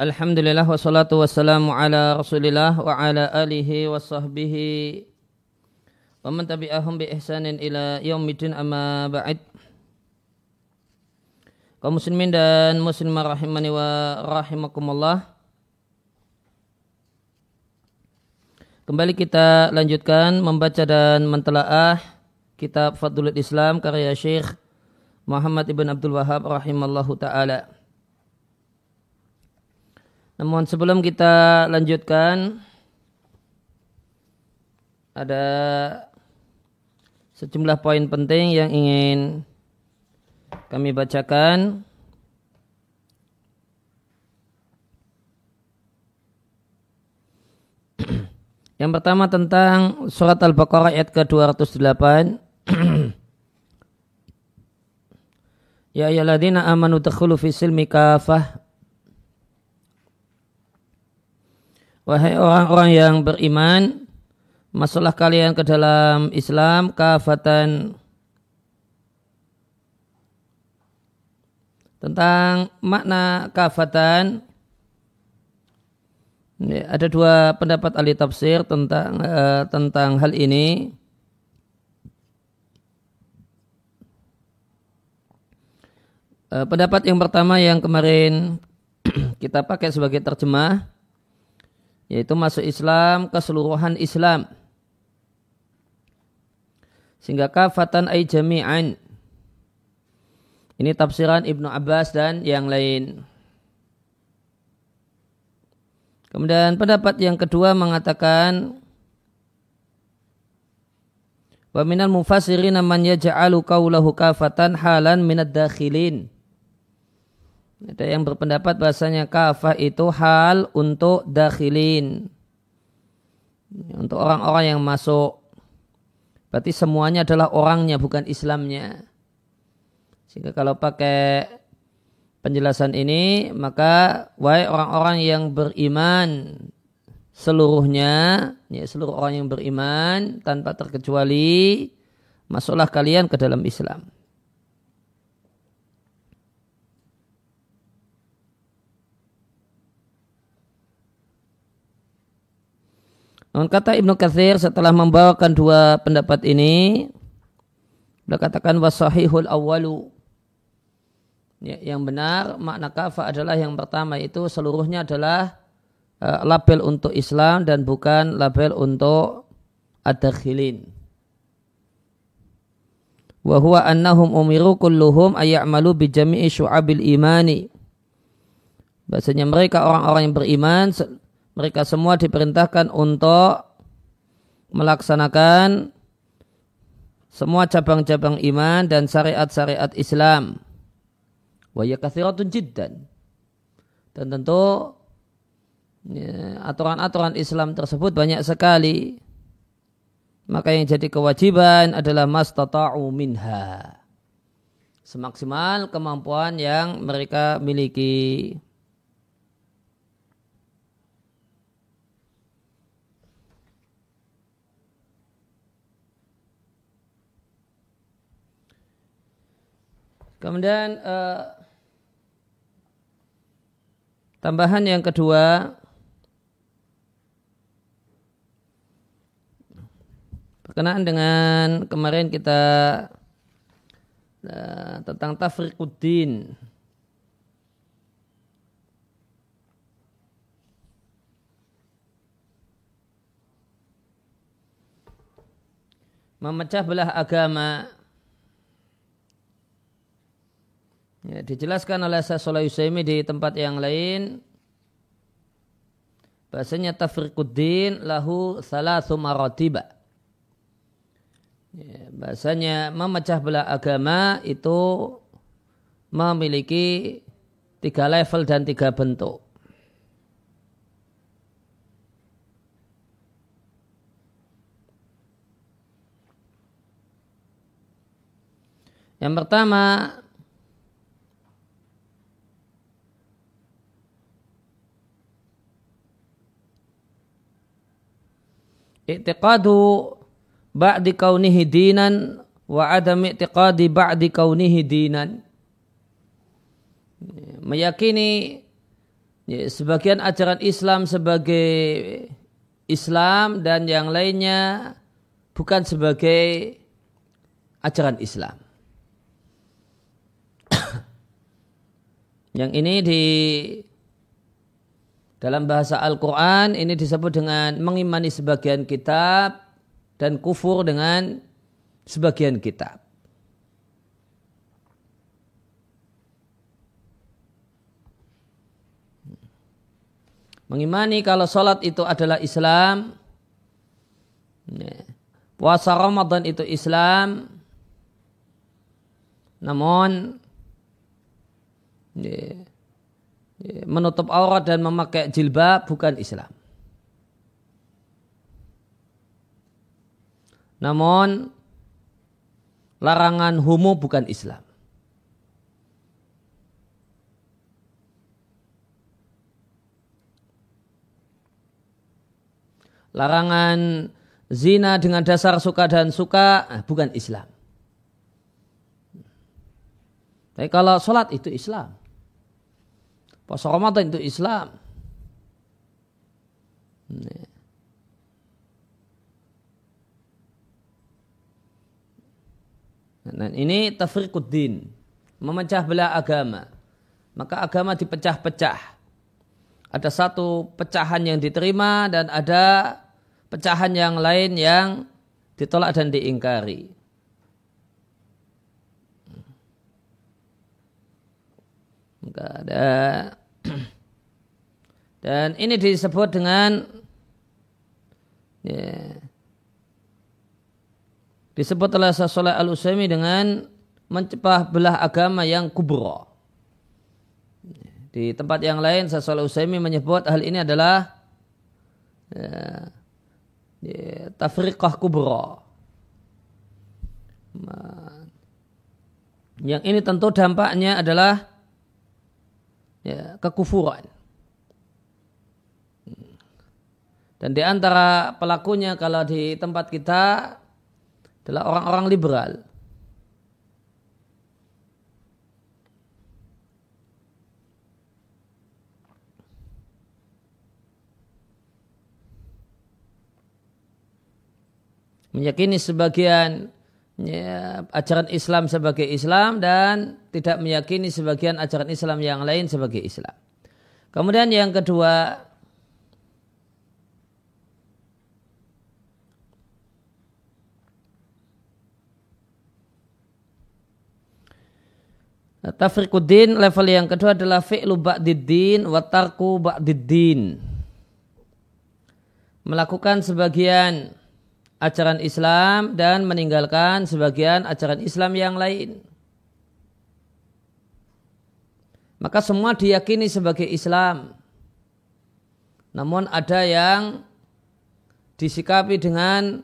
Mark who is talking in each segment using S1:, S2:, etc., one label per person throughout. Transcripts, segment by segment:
S1: Alhamdulillah wassalatu wassalamu ala rasulillah wa ala alihi wa sahbihi wa man tabi'ahum bi ihsanin ila yaumidin amma ba'id kaum muslimin dan muslimah rahimani wa rahimakumullah Kembali kita lanjutkan membaca dan mentelaah kitab Fadlul Islam karya Syekh Muhammad Ibn Abdul Wahab rahimallahu taala. Namun sebelum kita lanjutkan ada sejumlah poin penting yang ingin kami bacakan. Yang pertama tentang surat Al-Baqarah ayat ke-208. ya ayyuhalladzina amanu dakhulu fi silmi kafah Wahai orang-orang yang beriman, masuklah kalian ke dalam Islam kafatan tentang makna kafatan ada dua pendapat ahli tafsir tentang uh, tentang hal ini. Uh, pendapat yang pertama yang kemarin kita pakai sebagai terjemah yaitu masuk Islam keseluruhan Islam. Sehingga kafatan ay jami'an. Ini tafsiran Ibnu Abbas dan yang lain. Kemudian pendapat yang kedua mengatakan wa minal mufassirin man yaj'alu qawlahu kafatan halan minad dakhilin ada yang berpendapat bahasanya kafah itu hal untuk dakhilin. Untuk orang-orang yang masuk. Berarti semuanya adalah orangnya bukan Islamnya. Sehingga kalau pakai penjelasan ini maka wahai orang-orang yang beriman seluruhnya ya seluruh orang yang beriman tanpa terkecuali masuklah kalian ke dalam Islam. Namun kata Ibnu Katsir setelah membawakan dua pendapat ini, beliau katakan wasahihul awalu. Ya, yang benar makna kafah adalah yang pertama itu seluruhnya adalah uh, label untuk Islam dan bukan label untuk ad-dakhilin. Wa huwa annahum umiru kulluhum ayya'malu bi jami'i syu'abil imani. Bahasanya mereka orang-orang yang beriman mereka semua diperintahkan untuk melaksanakan semua cabang-cabang iman dan syariat-syariat Islam. Jiddan. Dan tentu ya, aturan-aturan Islam tersebut banyak sekali. Maka yang jadi kewajiban adalah mastata'u minha. Semaksimal kemampuan yang mereka miliki. Kemudian uh, tambahan yang kedua berkenaan dengan kemarin kita uh, tentang tafriquddin. Memecah belah agama Ya, dijelaskan oleh Syaikh Yusaimi di tempat yang lain bahasanya tafriquddin lahu salasu maratiba. Ya, bahasanya memecah belah agama itu memiliki tiga level dan tiga bentuk. Yang pertama i'tiqadu ba'di kaunihi dinan wa adam i'tiqadi ba'di kaunihi dinan meyakini ya, sebagian ajaran Islam sebagai Islam dan yang lainnya bukan sebagai ajaran Islam. yang ini di dalam bahasa Al-Quran ini disebut dengan mengimani sebagian kitab dan kufur dengan sebagian kitab. Mengimani kalau sholat itu adalah Islam. Puasa Ramadan itu Islam. Namun menutup aurat dan memakai jilbab bukan Islam. Namun larangan homo bukan Islam. larangan zina dengan dasar suka dan suka eh, bukan Islam. Tapi kalau sholat itu Islam. Puasa Ramadan itu Islam. Nah, ini tafriquddin, memecah belah agama. Maka agama dipecah-pecah. Ada satu pecahan yang diterima dan ada pecahan yang lain yang ditolak dan diingkari. Maka ada dan ini disebut dengan ya, disebut oleh Sasoleh al usaimi dengan mencipah belah agama yang kubro. Di tempat yang lain Sasoleh Usaimi menyebut hal ini adalah ya, ya, tafriqah kubra. Yang ini tentu dampaknya adalah ya, kekufuran. Dan di antara pelakunya kalau di tempat kita adalah orang-orang liberal. meyakini sebagian ya, ajaran Islam sebagai Islam dan tidak meyakini sebagian ajaran Islam yang lain sebagai Islam. Kemudian yang kedua Tafriquddin level yang kedua adalah fi'lu ba'diddin wa tarku ba'diddin. Melakukan sebagian ajaran Islam dan meninggalkan sebagian ajaran Islam yang lain. Maka semua diyakini sebagai Islam. Namun ada yang disikapi dengan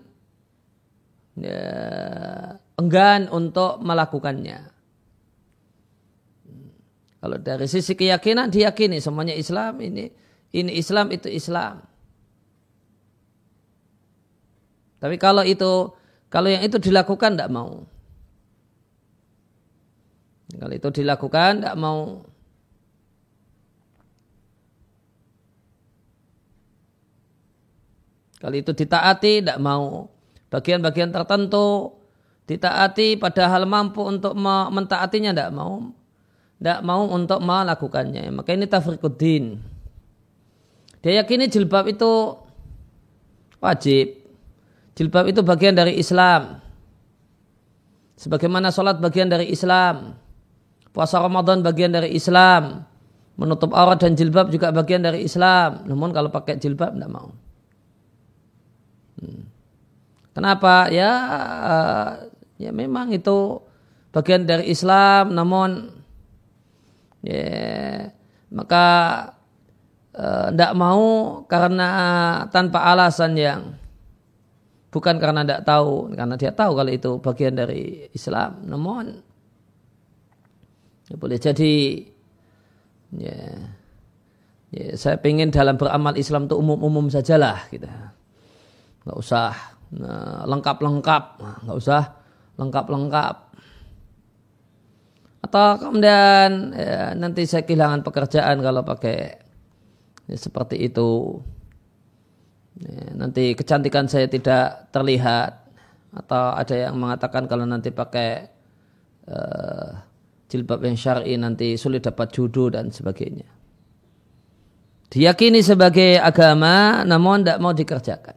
S1: ya, enggan untuk melakukannya. Kalau dari sisi keyakinan diyakini semuanya Islam ini ini Islam itu Islam. Tapi kalau itu kalau yang itu dilakukan tidak mau. Kalau itu dilakukan tidak mau. Kalau itu ditaati tidak mau. Bagian-bagian tertentu ditaati padahal mampu untuk mentaatinya tidak mau. Tidak mau untuk melakukannya. Maka ini tafrikuddin. Dia yakini jilbab itu wajib. Jilbab itu bagian dari Islam. Sebagaimana sholat bagian dari Islam. Puasa Ramadan bagian dari Islam. Menutup aurat dan jilbab juga bagian dari Islam. Namun kalau pakai jilbab tidak mau. Hmm. Kenapa? Ya, ya memang itu bagian dari Islam. Namun ya maka tidak uh, mau karena tanpa alasan yang bukan karena tidak tahu, karena dia tahu kalau itu bagian dari Islam. Namun ya boleh jadi ya, ya saya ingin dalam beramal Islam itu umum-umum sajalah gitu. Nggak usah nah, lengkap-lengkap, nggak usah lengkap-lengkap. Atau kemudian ya, nanti saya kehilangan pekerjaan kalau pakai Ya, seperti itu. Ya, nanti kecantikan saya tidak terlihat atau ada yang mengatakan kalau nanti pakai uh, jilbab yang syar'i nanti sulit dapat jodoh dan sebagainya. Diyakini sebagai agama namun tidak mau dikerjakan.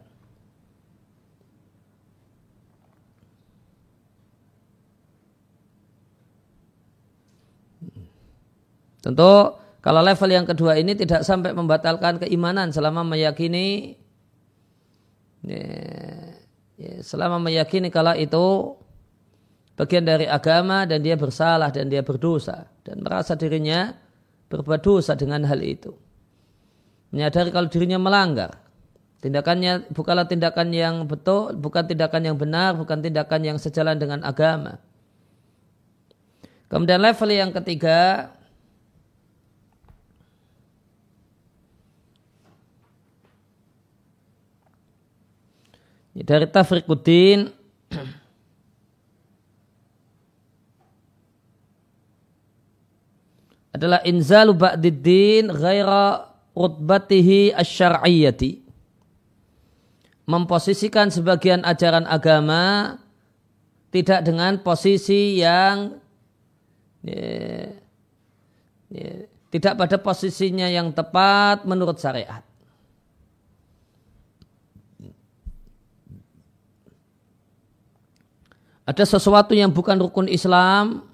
S1: Tentu kalau level yang kedua ini tidak sampai membatalkan keimanan selama meyakini ya, ya, selama meyakini kalau itu bagian dari agama dan dia bersalah dan dia berdosa dan merasa dirinya berbuat dosa dengan hal itu. Menyadari kalau dirinya melanggar. Tindakannya bukanlah tindakan yang betul, bukan tindakan yang benar, bukan tindakan yang sejalan dengan agama. Kemudian level yang ketiga, dari tafriquddin adalah inzalu ba'diddin ghaira rutbatihi asyar'iyyati memposisikan sebagian ajaran agama tidak dengan posisi yang ya, ya, tidak pada posisinya yang tepat menurut syariat. Ada sesuatu yang bukan rukun Islam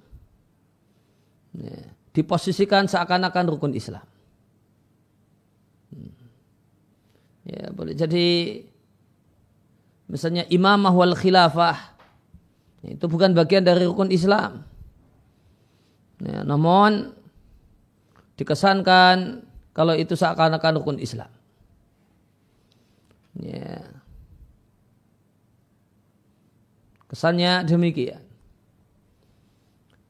S1: ya, diposisikan seakan-akan rukun Islam. Hmm. Ya, boleh jadi misalnya imamah wal khilafah itu bukan bagian dari rukun Islam. Ya, namun dikesankan kalau itu seakan-akan rukun Islam. Ya. Kesannya demikian.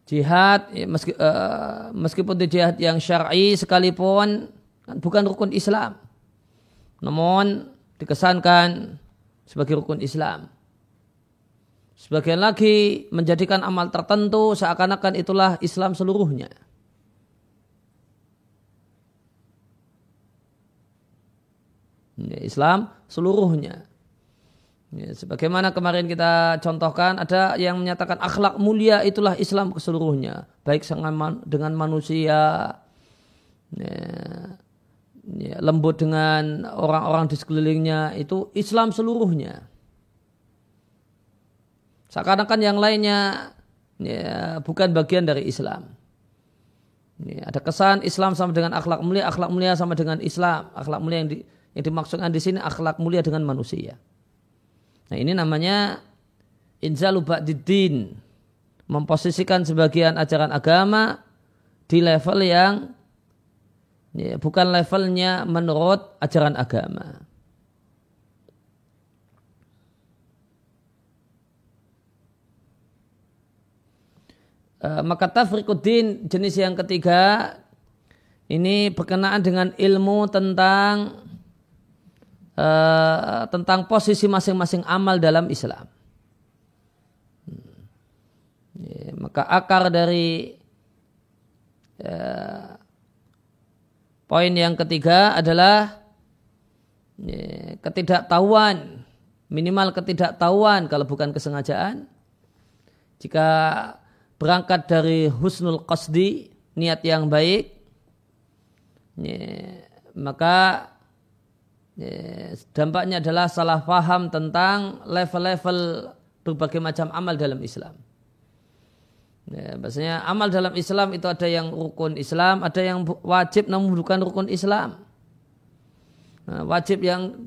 S1: Jihad ya, uh, meskipun itu jihad yang syar'i sekalipun kan bukan rukun Islam. Namun dikesankan sebagai rukun Islam. Sebagian lagi menjadikan amal tertentu seakan-akan itulah Islam seluruhnya. Ya, Islam seluruhnya. Ya, sebagaimana kemarin kita contohkan, ada yang menyatakan akhlak mulia itulah Islam ke seluruhnya, baik dengan manusia, ya, ya, lembut dengan orang-orang di sekelilingnya, itu Islam seluruhnya. Seakan-akan yang lainnya ya, bukan bagian dari Islam. Ya, ada kesan Islam sama dengan akhlak mulia, akhlak mulia sama dengan Islam. Akhlak mulia yang, di, yang dimaksudkan di sini akhlak mulia dengan manusia. Nah ini namanya inzalu ba'diddin. Memposisikan sebagian ajaran agama di level yang ya, bukan levelnya menurut ajaran agama. Uh, maka tafrikuddin jenis yang ketiga ini berkenaan dengan ilmu tentang uh, tentang posisi masing-masing amal dalam Islam. Hmm. Ya, maka akar dari uh, poin yang ketiga adalah ya, ketidaktahuan, minimal ketidaktahuan kalau bukan kesengajaan. Jika berangkat dari husnul qasdi, niat yang baik, ya, maka Dampaknya adalah salah paham tentang level-level berbagai macam amal dalam Islam. Ya, bahasanya amal dalam Islam itu ada yang rukun Islam, ada yang wajib namun bukan rukun Islam. Nah, wajib yang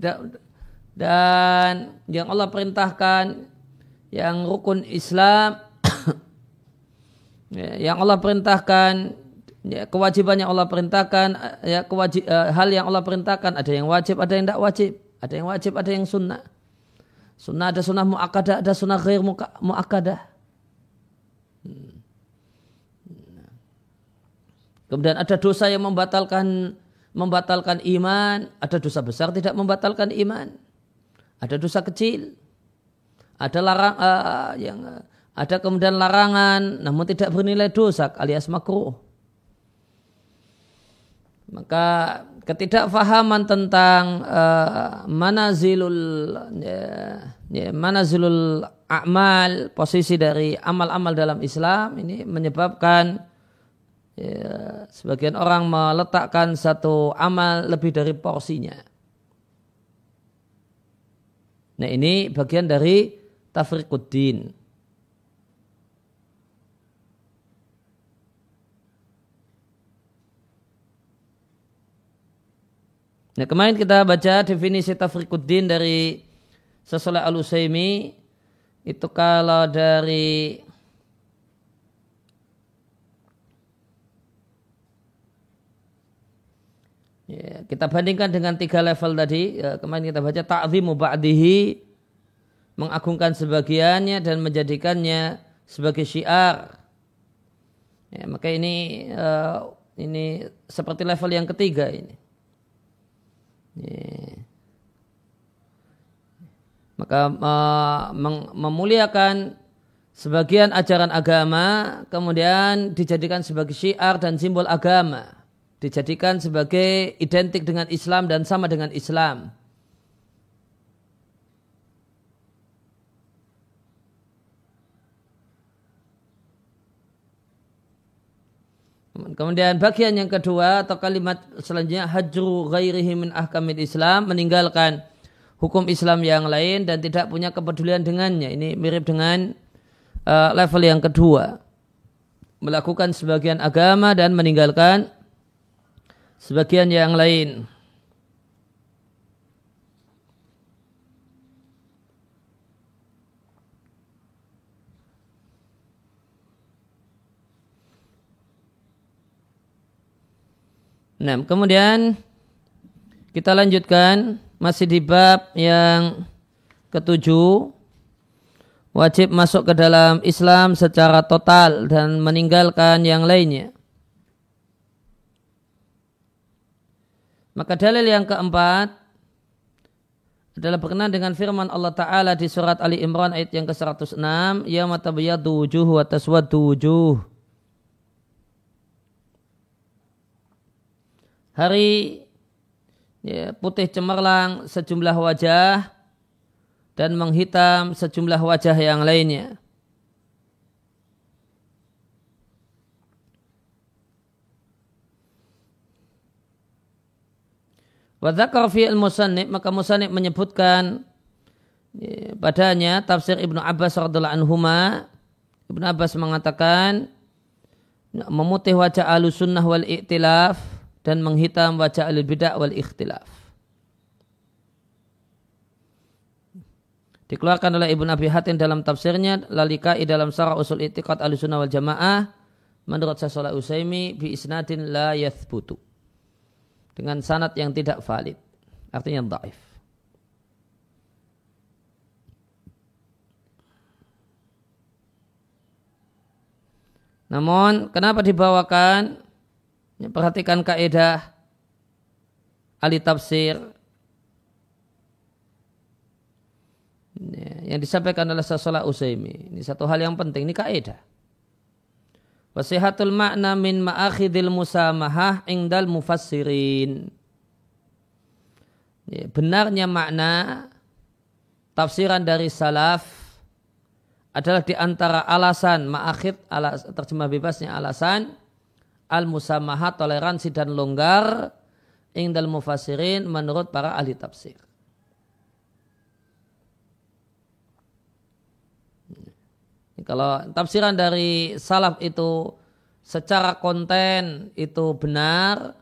S1: dan yang Allah perintahkan yang rukun Islam ya, yang Allah perintahkan ya, kewajiban yang Allah perintahkan ya kewajib uh, hal yang Allah perintahkan. Ada yang wajib ada yang tidak wajib. Ada yang wajib ada yang sunnah. Sunnah ada sunnah muakkadah ada sunnah ghair muakkadah. Hmm. kemudian ada dosa yang membatalkan membatalkan iman. Ada dosa besar tidak membatalkan iman. Ada dosa kecil. Ada larang uh, yang ada kemudian larangan namun tidak bernilai dosa alias makruh maka ketidakfahaman tentang uh, manazilul ya, ya, manazilul amal posisi dari amal-amal dalam Islam ini menyebabkan ya, sebagian orang meletakkan satu amal lebih dari porsinya. Nah ini bagian dari tafriquddin. Nah kemarin kita baca definisi tafrikuddin dari Sesoleh Al-Usaimi. Itu kalau dari ya, kita bandingkan dengan tiga level tadi. Ya, kemarin kita baca ta'zimu ba'dihi mengagungkan sebagiannya dan menjadikannya sebagai syiar. Ya, maka ini uh, ini seperti level yang ketiga ini maka memuliakan sebagian ajaran agama kemudian dijadikan sebagai syiar dan simbol agama. Dijadikan sebagai identik dengan Islam dan sama dengan Islam Kemudian bagian yang kedua atau kalimat selanjutnya hajru ghairihi min ahkamil Islam meninggalkan hukum Islam yang lain dan tidak punya kepedulian dengannya. Ini mirip dengan uh, level yang kedua. Melakukan sebagian agama dan meninggalkan sebagian yang lain. Nah, kemudian kita lanjutkan. Masih di bab yang ketujuh. Wajib masuk ke dalam Islam secara total dan meninggalkan yang lainnya. Maka dalil yang keempat adalah berkenaan dengan firman Allah Ta'ala di surat Ali Imran ayat yang ke-106 Ya matabayadu wujuh wa taswaddu wujuh hari ya, putih cemerlang sejumlah wajah dan menghitam sejumlah wajah yang lainnya. Wadakar fi al-musannib maka musannib menyebutkan ya, padanya tafsir Ibnu Abbas radhiallahu anhuma Ibnu Abbas mengatakan memutih wajah alusunnah wal iktilaf dan menghitam wajah alil bid'ah wal ikhtilaf. Dikeluarkan oleh Ibnu Abi Hatim dalam tafsirnya Lalikai dalam sarah usul itiqad al-sunnah wal jamaah. Menurut Sasolah Usaimi bi isnadin la yathbutu. Dengan sanat yang tidak valid. Artinya dhaif. Namun kenapa dibawakan perhatikan kaidah ahli tafsir ya, yang disampaikan oleh Sasolah Usaimi. Ini satu hal yang penting, ini kaidah. Wasihatul makna min ma'akhidil musamahah ingdal mufassirin. Ya, benarnya makna tafsiran dari salaf adalah di antara alasan ma'akhid, alas, terjemah bebasnya alasan al-musamahat toleransi dan longgar ingdal mufasirin menurut para ahli tafsir. Kalau tafsiran dari salaf itu secara konten itu benar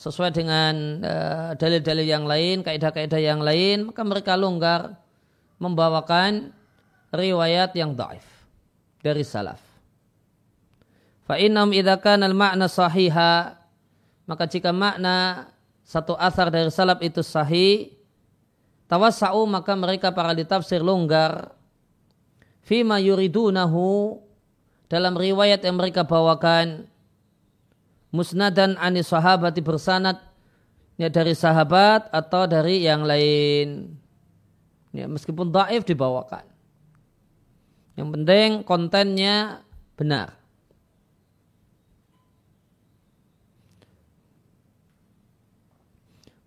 S1: sesuai dengan uh, dalil-dalil yang lain, kaidah-kaidah yang lain, maka mereka longgar membawakan riwayat yang daif dari salaf. Fa innahum idza kana al-ma'na sahiha maka jika makna satu asar dari salaf itu sahih tawassau maka mereka para ditafsir longgar. Fima yuridunahu dalam riwayat yang mereka bawakan musnadan ani sahabati bersanad ya dari sahabat atau dari yang lain. Ya, meskipun daif dibawakan. Yang penting kontennya benar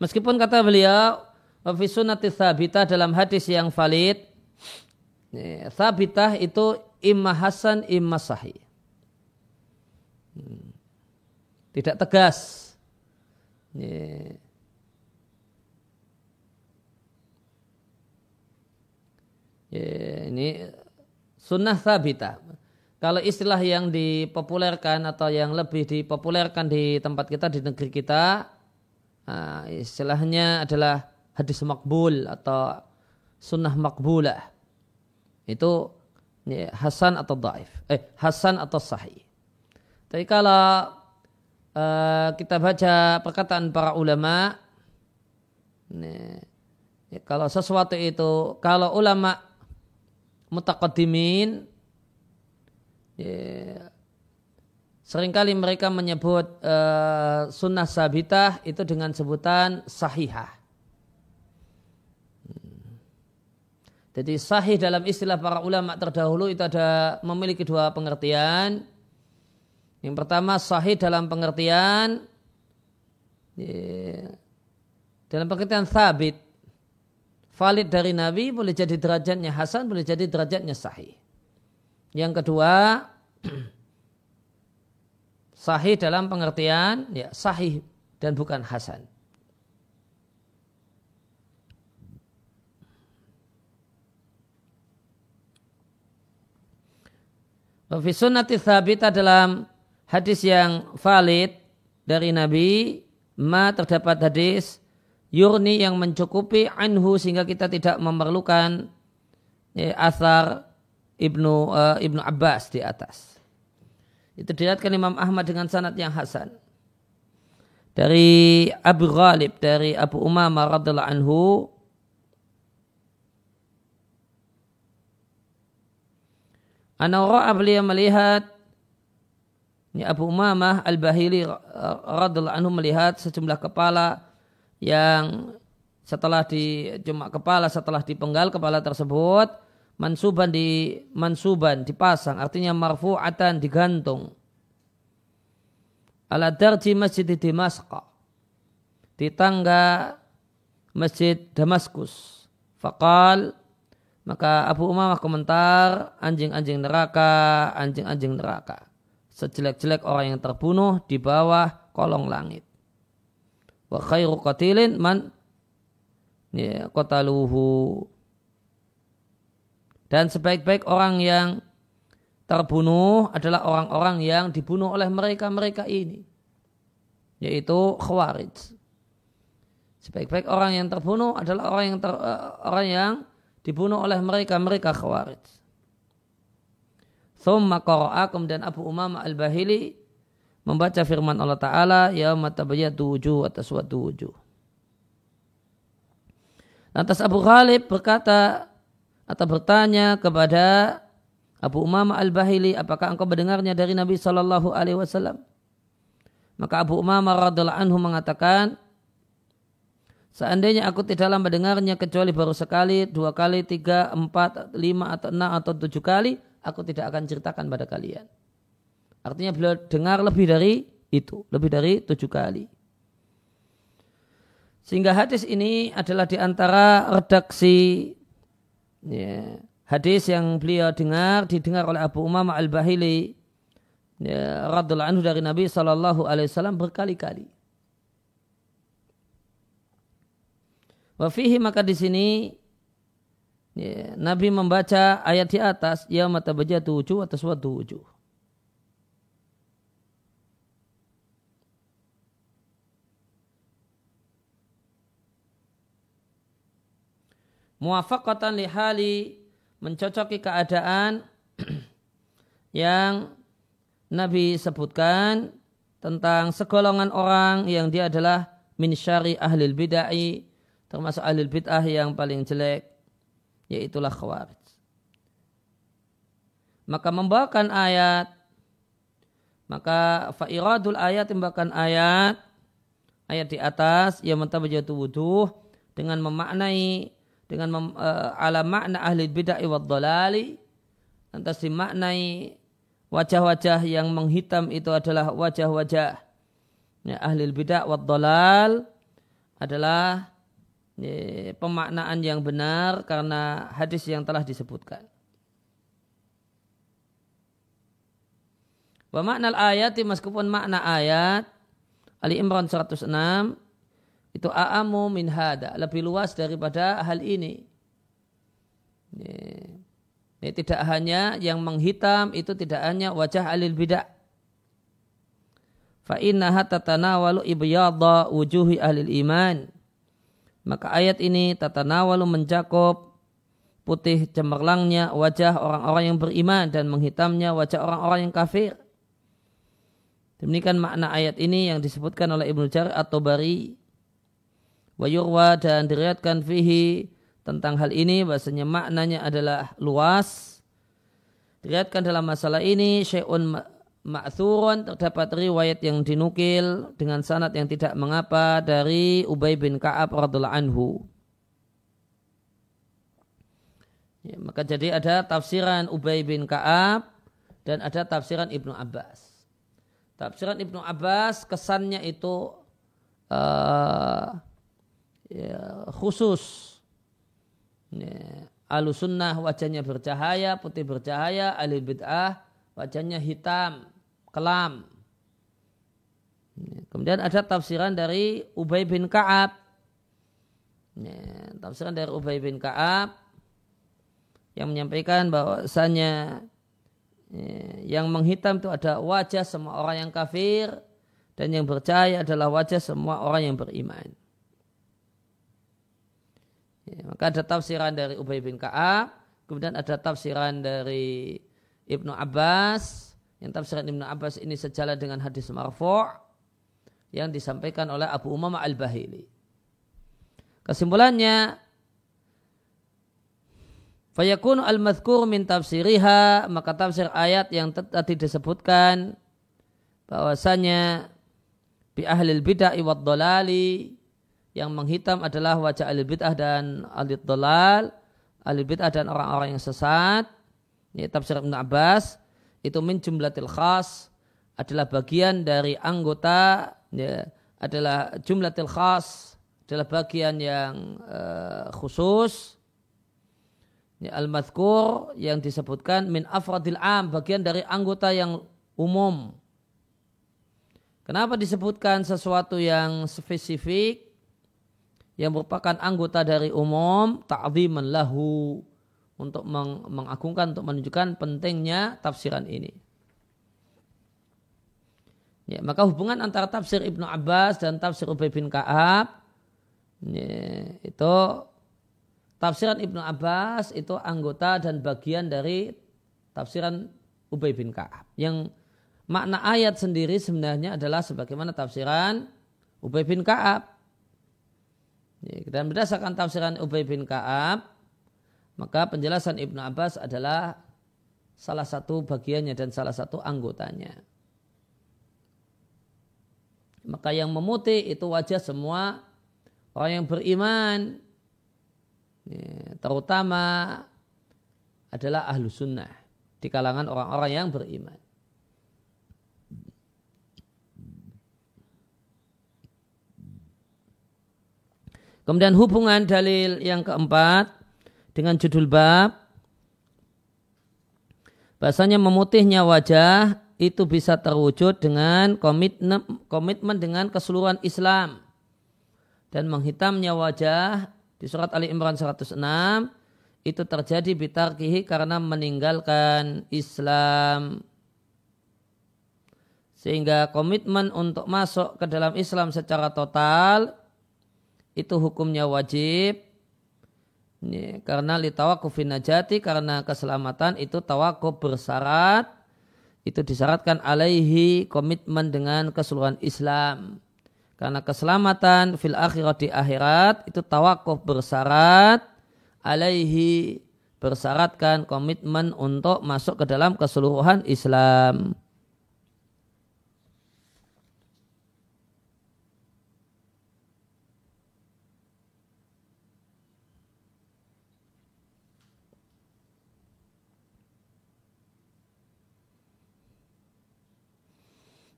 S1: Meskipun kata beliau, fi sunnati thabitah dalam hadis yang valid, thabitah itu imma hasan imma sahih. Hmm. Tidak tegas. Ini sunnah thabitah. Kalau istilah yang dipopulerkan atau yang lebih dipopulerkan di tempat kita di negeri kita, nah, istilahnya adalah hadis makbul atau sunnah makbulah. Itu ya, hasan atau daif, eh hasan atau sahih. Tapi kalau uh, kita baca perkataan para ulama, ya, ya, kalau sesuatu itu, kalau ulama mutakadimin ya, sering kali mereka menyebut uh, sunnah sabitah itu dengan sebutan sahihah. Hmm. Jadi sahih dalam istilah para ulama terdahulu itu ada memiliki dua pengertian. Yang pertama sahih dalam pengertian dalam pengertian sabit valid dari Nabi boleh jadi derajatnya Hasan boleh jadi derajatnya sahih. Yang kedua, sahih dalam pengertian ya sahih dan bukan hasan. Fi sunnati thabita dalam hadis yang valid dari Nabi, ma terdapat hadis yurni yang mencukupi anhu sehingga kita tidak memerlukan ya, asar Ibnu uh, Ibnu Abbas di atas. Itu dilihatkan Imam Ahmad dengan sanad yang hasan. Dari Abu Ghalib, dari Abu Umamah radhiallahu anhu, Ana ra'a beliau melihat ini Abu Umamah Al-Bahili radhiallahu anhu melihat sejumlah kepala yang setelah di cuma kepala setelah dipenggal kepala tersebut mansuban di mansuban dipasang artinya marfu'atan digantung. Ala darji masjid di Damaskus. Di tangga masjid Damaskus. Faqal maka Abu Umamah komentar anjing-anjing neraka anjing-anjing neraka. Sejelek-jelek orang yang terbunuh di bawah kolong langit. Wa khairu qatilin man ya, qataluhu dan sebaik-baik orang yang terbunuh adalah orang-orang yang dibunuh oleh mereka-mereka ini. Yaitu khawarij. Sebaik-baik orang yang terbunuh adalah orang yang ter, uh, orang yang dibunuh oleh mereka-mereka khawarij. Thumma qara'akum dan Abu Umama Al-Bahili membaca firman Allah Ta'ala ya matabayatu wujuh atas suatu wujuh. Lantas Abu Ghalib berkata, atau bertanya kepada Abu Umamah Al-Bahili, apakah engkau mendengarnya dari Nabi Shallallahu Alaihi Wasallam? Maka Abu Umamah radhiallahu anhu mengatakan, seandainya aku tidaklah mendengarnya kecuali baru sekali, dua kali, tiga, empat, lima, atau enam, atau tujuh kali, aku tidak akan ceritakan pada kalian. Artinya beliau dengar lebih dari itu, lebih dari tujuh kali. Sehingga hadis ini adalah di antara redaksi ya, hadis yang beliau dengar didengar oleh Abu Umamah Al-Bahili ya, radhiallahu anhu dari Nabi sallallahu alaihi wasallam berkali-kali. Wafihi maka di sini ya, Nabi membaca ayat di atas ya mata bajatu wujuh atas suatu wujuh. Muwafaqatan lihali mencocoki keadaan yang Nabi sebutkan tentang segolongan orang yang dia adalah min syari ahlil bid'ah termasuk ahlil bid'ah yang paling jelek yaitulah khawarij. Maka membawakan ayat maka fa'iradul ayat membawakan ayat ayat di atas yang mentabajatu wuduh dengan memaknai dengan mem, uh, ala makna ahli bid'ah wa dhalali lantas dimaknai wajah-wajah yang menghitam itu adalah wajah-wajah ya, ahli bid'ah wa dhalal adalah pemaknaan yang benar karena hadis yang telah disebutkan. Wa makna ayat meskipun makna ayat Ali Imran 106 itu a'amu min hada lebih luas daripada hal ini. Ini tidak hanya yang menghitam itu tidak hanya wajah alil bidah. Fa innaha tatanawalu ibyadha wujuhi ahli iman. Maka ayat ini tatanawalu mencakup putih cemerlangnya wajah orang-orang yang beriman dan menghitamnya wajah orang-orang yang kafir. Demikian makna ayat ini yang disebutkan oleh Ibnu Jarir atau Bari. Wayurwa dan diriatkan fihi tentang hal ini bahasanya maknanya adalah luas. Diriatkan dalam masalah ini syai'un ma'thurun terdapat riwayat yang dinukil dengan sanad yang tidak mengapa dari Ubay bin Ka'ab radhiallahu anhu. Ya, maka jadi ada tafsiran Ubay bin Ka'ab dan ada tafsiran Ibnu Abbas. Tafsiran Ibnu Abbas kesannya itu uh, ya, khusus. Ya, Alusunnah wajahnya bercahaya, putih bercahaya, ahli bid'ah wajahnya hitam, kelam. Kemudian ada tafsiran dari Ubay bin Ka'ab. Tafsiran dari Ubay bin Ka'ab yang menyampaikan bahwasanya yang menghitam itu ada wajah semua orang yang kafir dan yang percaya adalah wajah semua orang yang beriman. Ya, maka ada tafsiran dari Ubay bin Ka'ab, kemudian ada tafsiran dari Ibnu Abbas, yang tafsiran Ibnu Abbas ini sejalan dengan hadis marfu' yang disampaikan oleh Abu Umamah Al-Bahili. Kesimpulannya, Fayakun al-madhkur min tafsiriha, maka tafsir ayat yang tadi disebutkan bahwasanya bi ahlil bid'ah wa dolali yang menghitam adalah wajah ahli bid'ah dan ahli dolal, ahli bid'ah dan orang-orang yang sesat. Ini tafsir Ibn Abbas. Itu min jumlatil khas. Adalah bagian dari anggota ya, adalah jumlatil khas. Adalah bagian yang uh, khusus. Al-madhkur yang disebutkan min afradil am, bagian dari anggota yang umum. Kenapa disebutkan sesuatu yang spesifik yang merupakan anggota dari umum ta'ziman lahu untuk meng mengagungkan untuk menunjukkan pentingnya tafsiran ini. Ya, maka hubungan antara tafsir Ibnu Abbas dan tafsir Ubay bin Ka'ab ya, itu tafsiran Ibnu Abbas itu anggota dan bagian dari tafsiran Ubay bin Ka'ab. Yang makna ayat sendiri sebenarnya adalah sebagaimana tafsiran Ubay bin Ka'ab. Dan berdasarkan tafsiran Ubay bin Ka'ab, maka penjelasan Ibnu Abbas adalah salah satu bagiannya dan salah satu anggotanya. Maka yang memutih itu wajah semua orang yang beriman Ya, terutama adalah ahlu sunnah di kalangan orang-orang yang beriman. Kemudian hubungan dalil yang keempat dengan judul bab bahasanya memutihnya wajah itu bisa terwujud dengan komitmen, komitmen dengan keseluruhan Islam dan menghitamnya wajah di surat Ali Imran 106 itu terjadi bitarkihi karena meninggalkan Islam. Sehingga komitmen untuk masuk ke dalam Islam secara total itu hukumnya wajib. Ini, karena litawakufin najati karena keselamatan itu tawakuf bersyarat itu disyaratkan alaihi komitmen dengan keseluruhan Islam. Karena keselamatan fil akhirat di akhirat itu tawakuf bersyarat alaihi bersyaratkan komitmen untuk masuk ke dalam keseluruhan Islam.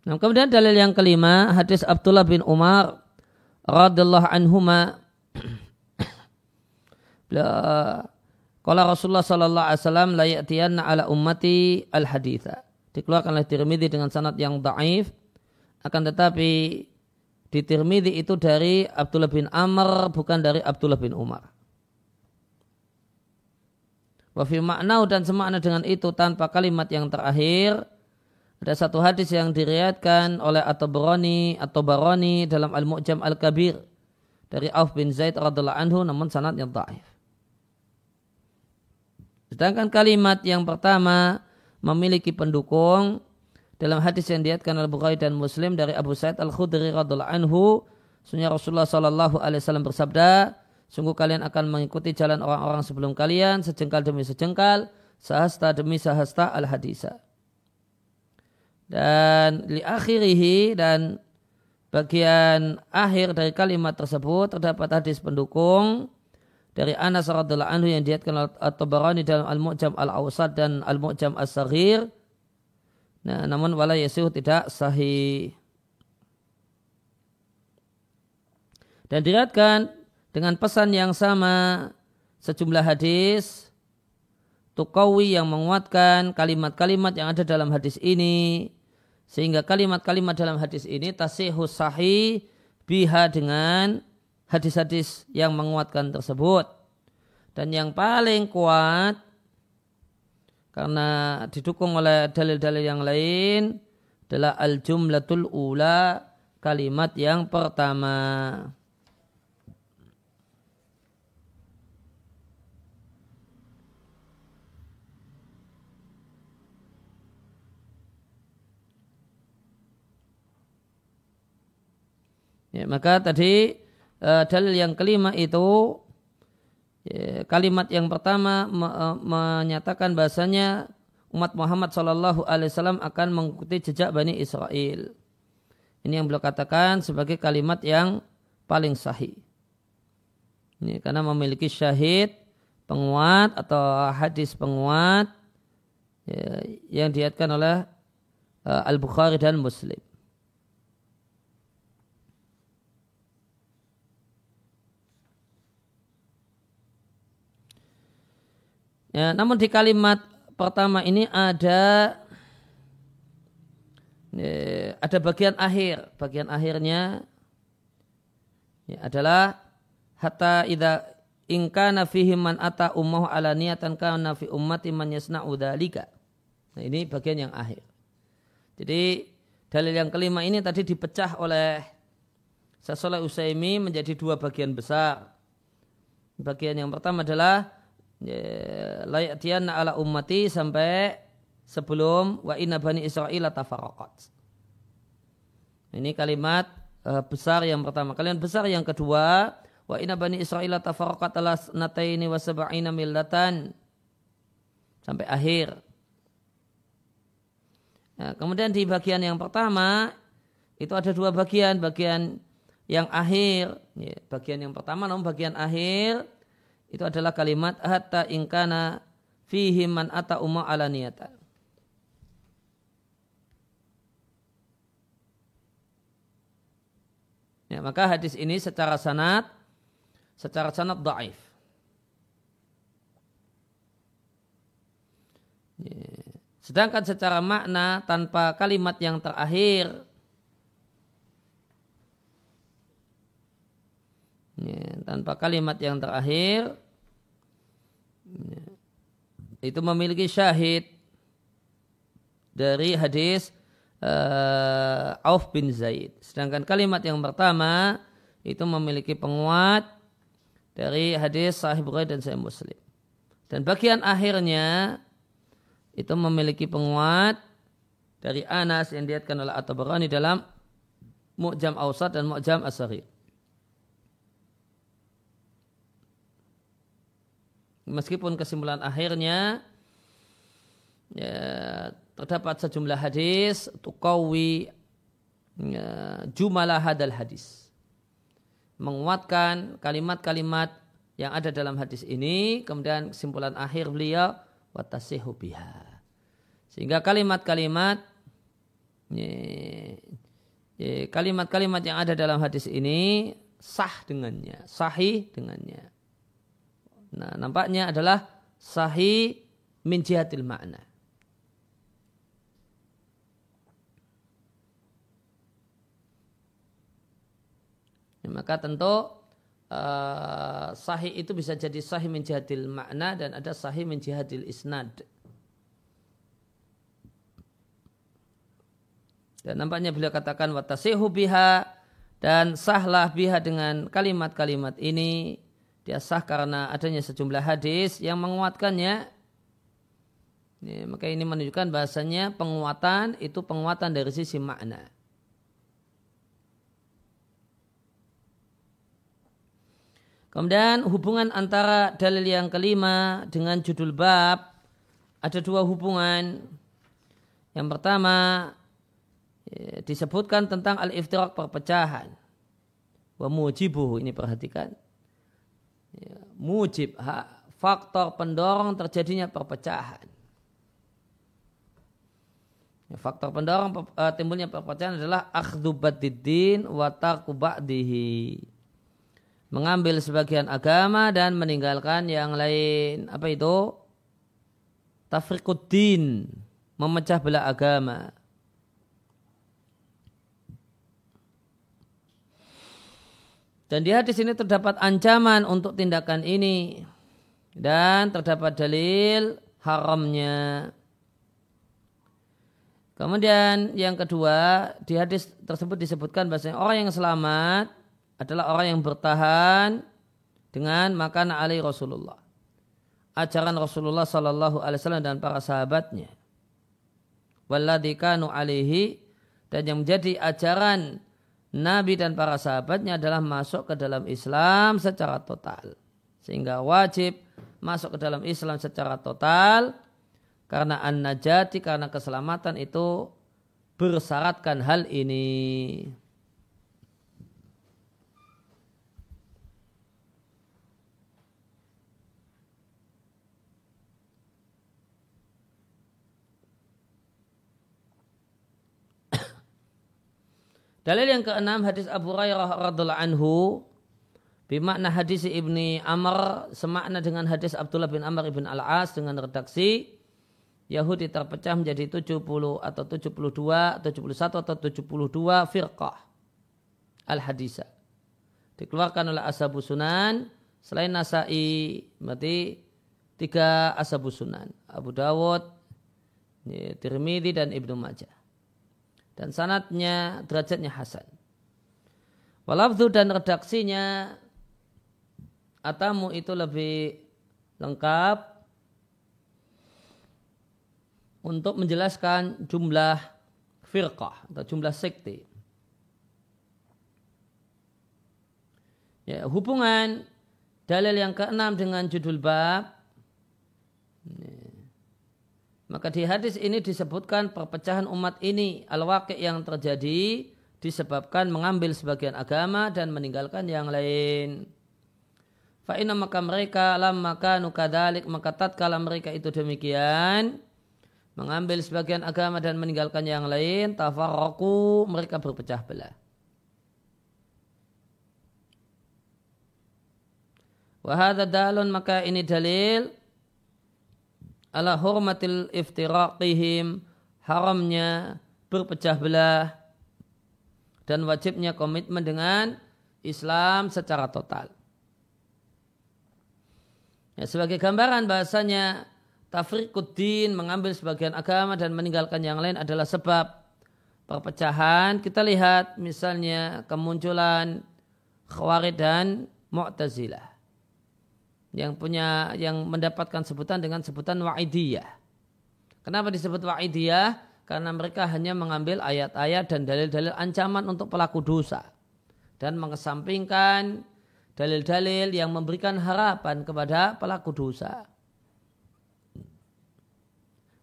S1: Nah, kemudian dalil yang kelima, hadis Abdullah bin Umar radhiyallahu anhuma Kala Rasulullah sallallahu alaihi wasallam la ya'tiyanna ala ummati al haditha. Dikeluarkan oleh Tirmidzi dengan sanad yang dhaif akan tetapi di Tirmidzi itu dari Abdullah bin Amr bukan dari Abdullah bin Umar. Wafi maknau dan semakna dengan itu tanpa kalimat yang terakhir ada satu hadis yang diriatkan oleh At-Tabrani atau Barani dalam Al-Mu'jam Al-Kabir dari Auf bin Zaid radhiallahu anhu namun sanadnya dhaif. Sedangkan kalimat yang pertama memiliki pendukung dalam hadis yang diatkan oleh Bukhari dan Muslim dari Abu Sa'id Al-Khudri radhiallahu anhu, sunnah Rasulullah sallallahu alaihi wasallam bersabda, sungguh kalian akan mengikuti jalan orang-orang sebelum kalian sejengkal demi sejengkal, sahasta demi sahasta al-hadisa. Dan li akhirihi dan bagian akhir dari kalimat tersebut terdapat hadis pendukung dari Anas radhiallahu anhu yang diatkan At-Tabarani dalam Al-Mu'jam Al-Awsat dan Al-Mu'jam As-Saghir. Nah, namun wala yasuh tidak sahih. Dan diriatkan dengan pesan yang sama sejumlah hadis tukawi yang menguatkan kalimat-kalimat yang ada dalam hadis ini sehingga kalimat-kalimat dalam hadis ini tasihus sahih biha dengan hadis-hadis yang menguatkan tersebut. Dan yang paling kuat karena didukung oleh dalil-dalil yang lain adalah al-jumlatul ula kalimat yang pertama. Ya, maka tadi uh, dalil yang kelima itu ya, kalimat yang pertama me, uh, menyatakan bahasanya umat Muhammad Shallallahu Alaihi Wasallam akan mengikuti jejak bani Israel. Ini yang beliau katakan sebagai kalimat yang paling sahih. Ini karena memiliki syahid penguat atau hadis penguat ya, yang diatkan oleh uh, Al Bukhari dan Muslim. Ya, namun di kalimat pertama ini ada ya, ada bagian akhir. Bagian akhirnya ya, adalah hatta idza ingkana fihi man ata ummahu ala niyatan kana fi ummati man yasna'u dzalika. Nah, ini bagian yang akhir. Jadi dalil yang kelima ini tadi dipecah oleh Sasoleh Usaimi menjadi dua bagian besar. Bagian yang pertama adalah Ya, layatianna ala ummati sampai sebelum wa inna bani Israel tafaraqat. Ini kalimat uh, besar yang pertama. Kalimat besar yang kedua, wa inna bani Israel tafaraqat ala nataini wa sab'ina millatan sampai akhir. Nah, kemudian di bagian yang pertama itu ada dua bagian, bagian yang akhir, ya, bagian yang pertama namun bagian akhir itu adalah kalimat hatta ingkana fihi man ata umma ala niyata. Ya, maka hadis ini secara sanad secara sanad dhaif. Ya. Sedangkan secara makna tanpa kalimat yang terakhir ya, tanpa kalimat yang terakhir itu memiliki syahid dari hadis uh, Auf bin Zaid. Sedangkan kalimat yang pertama itu memiliki penguat dari hadis Sahih Bukhari dan Sahih Muslim. Dan bagian akhirnya itu memiliki penguat dari Anas yang diatkan oleh At-Tabarani dalam Mu'jam Awsat dan Mu'jam As-Saghir. Meskipun kesimpulan akhirnya ya, terdapat sejumlah hadis tukawi ya, jumalah hadal hadis menguatkan kalimat-kalimat yang ada dalam hadis ini kemudian kesimpulan akhir beliau watasihu biha sehingga kalimat-kalimat ya, ya, kalimat-kalimat yang ada dalam hadis ini sah dengannya, sahih dengannya. Nah, nampaknya adalah sahih min jihatil makna. Ya, maka tentu uh, sahih itu bisa jadi sahih min jihatil makna dan ada sahih min jihatil isnad. Dan nampaknya beliau katakan watasihu biha dan sahlah biha dengan kalimat-kalimat ini dia sah karena adanya sejumlah hadis yang menguatkannya. Ya, maka ini menunjukkan bahasanya penguatan itu penguatan dari sisi makna. Kemudian hubungan antara dalil yang kelima dengan judul bab ada dua hubungan. Yang pertama ya, disebutkan tentang al-iftirak perpecahan. Wa mujibuhu ini perhatikan ya, mujib hak, faktor pendorong terjadinya perpecahan. Ya, faktor pendorong uh, timbulnya perpecahan adalah akhdhu badiddin wa. Mengambil sebagian agama dan meninggalkan yang lain. Apa itu? Tafriquddin. Memecah belah agama. Dan di hadis ini terdapat ancaman untuk tindakan ini. Dan terdapat dalil haramnya. Kemudian yang kedua, di hadis tersebut disebutkan bahasanya orang yang selamat adalah orang yang bertahan dengan makan ali Rasulullah. Ajaran Rasulullah Sallallahu Alaihi Wasallam dan para sahabatnya. Walladhi kanu alihi dan yang menjadi ajaran Nabi dan para sahabatnya adalah masuk ke dalam Islam secara total. Sehingga wajib masuk ke dalam Islam secara total karena an-najati, karena keselamatan itu bersyaratkan hal ini. Dalil yang keenam hadis Abu Hurairah radhiallahu anhu bimakna hadis Ibni Amr semakna dengan hadis Abdullah bin Amr ibn Al-As dengan redaksi Yahudi terpecah menjadi 70 atau 72 atau 71 atau 72 firqah al-hadisa. Dikeluarkan oleh Ashabu Sunan. Selain Nasai berarti tiga Ashabu Sunan. Abu Dawud Tirmidzi dan Ibnu Majah dan sanatnya derajatnya hasan. Walafdu dan redaksinya atamu itu lebih lengkap untuk menjelaskan jumlah firqah atau jumlah sekte. Ya, hubungan dalil yang keenam dengan judul bab. Maka di hadis ini disebutkan perpecahan umat ini al-waqi yang terjadi disebabkan mengambil sebagian agama dan meninggalkan yang lain. Fa'ina maka mereka lam maka nukadalik maka tatkala mereka itu demikian mengambil sebagian agama dan meninggalkan yang lain tafarraku mereka berpecah belah. Wahada dalun maka ini dalil ala hurmatil iftiraqihim haramnya berpecah belah dan wajibnya komitmen dengan Islam secara total. Ya, sebagai gambaran bahasanya tafriquddin mengambil sebagian agama dan meninggalkan yang lain adalah sebab perpecahan. Kita lihat misalnya kemunculan Khawarij dan Mu'tazilah yang punya yang mendapatkan sebutan dengan sebutan wa'idiyah. Kenapa disebut wa'idiyah? Karena mereka hanya mengambil ayat-ayat dan dalil-dalil ancaman untuk pelaku dosa dan mengesampingkan dalil-dalil yang memberikan harapan kepada pelaku dosa.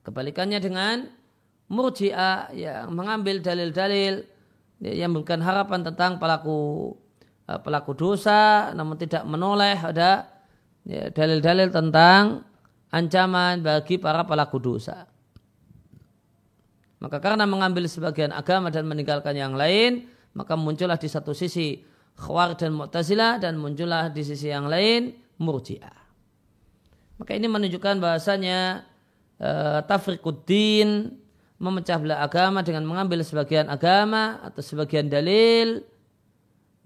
S1: Kebalikannya dengan murji'ah yang mengambil dalil-dalil yang memberikan harapan tentang pelaku eh, pelaku dosa namun tidak menoleh ada ya, dalil-dalil tentang ancaman bagi para pelaku dosa. Maka karena mengambil sebagian agama dan meninggalkan yang lain, maka muncullah di satu sisi Khawar dan Mu'tazilah dan muncullah di sisi yang lain Murji'ah. Maka ini menunjukkan bahasanya uh, tafriquddin memecah belah agama dengan mengambil sebagian agama atau sebagian dalil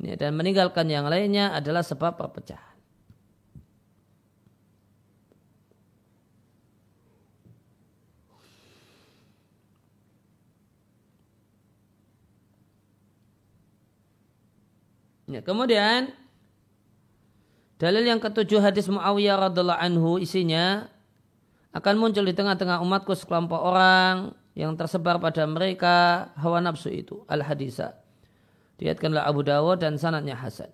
S1: ya, dan meninggalkan yang lainnya adalah sebab perpecahan. Ya, kemudian dalil yang ketujuh hadis Muawiyah radhiallahu anhu isinya akan muncul di tengah-tengah umatku sekelompok orang yang tersebar pada mereka hawa nafsu itu al hadisa diatkanlah Abu Dawud dan sanatnya Hasan.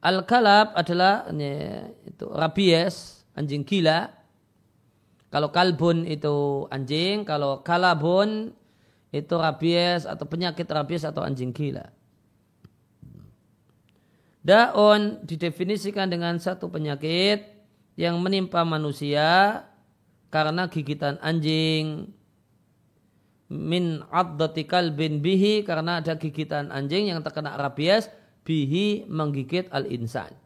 S1: Al kalab adalah ini, itu rabies anjing gila. Kalau kalbun itu anjing kalau kalabun itu rabies atau penyakit rabies atau anjing gila Daun didefinisikan dengan satu penyakit yang menimpa manusia karena gigitan anjing min addati kalbin bihi karena ada gigitan anjing yang terkena rabies bihi menggigit al-insan.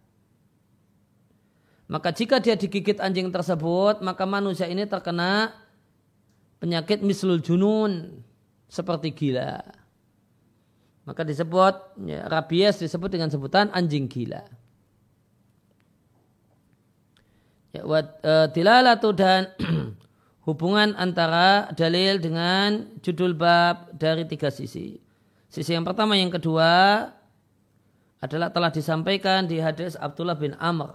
S1: Maka jika dia digigit anjing tersebut, maka manusia ini terkena penyakit mislul junun seperti gila. Maka disebut ya, rabies disebut dengan sebutan anjing gila. Ya, wat, e, tilalatu dan hubungan antara dalil dengan judul bab dari tiga sisi. Sisi yang pertama yang kedua adalah telah disampaikan di hadis Abdullah bin Amr.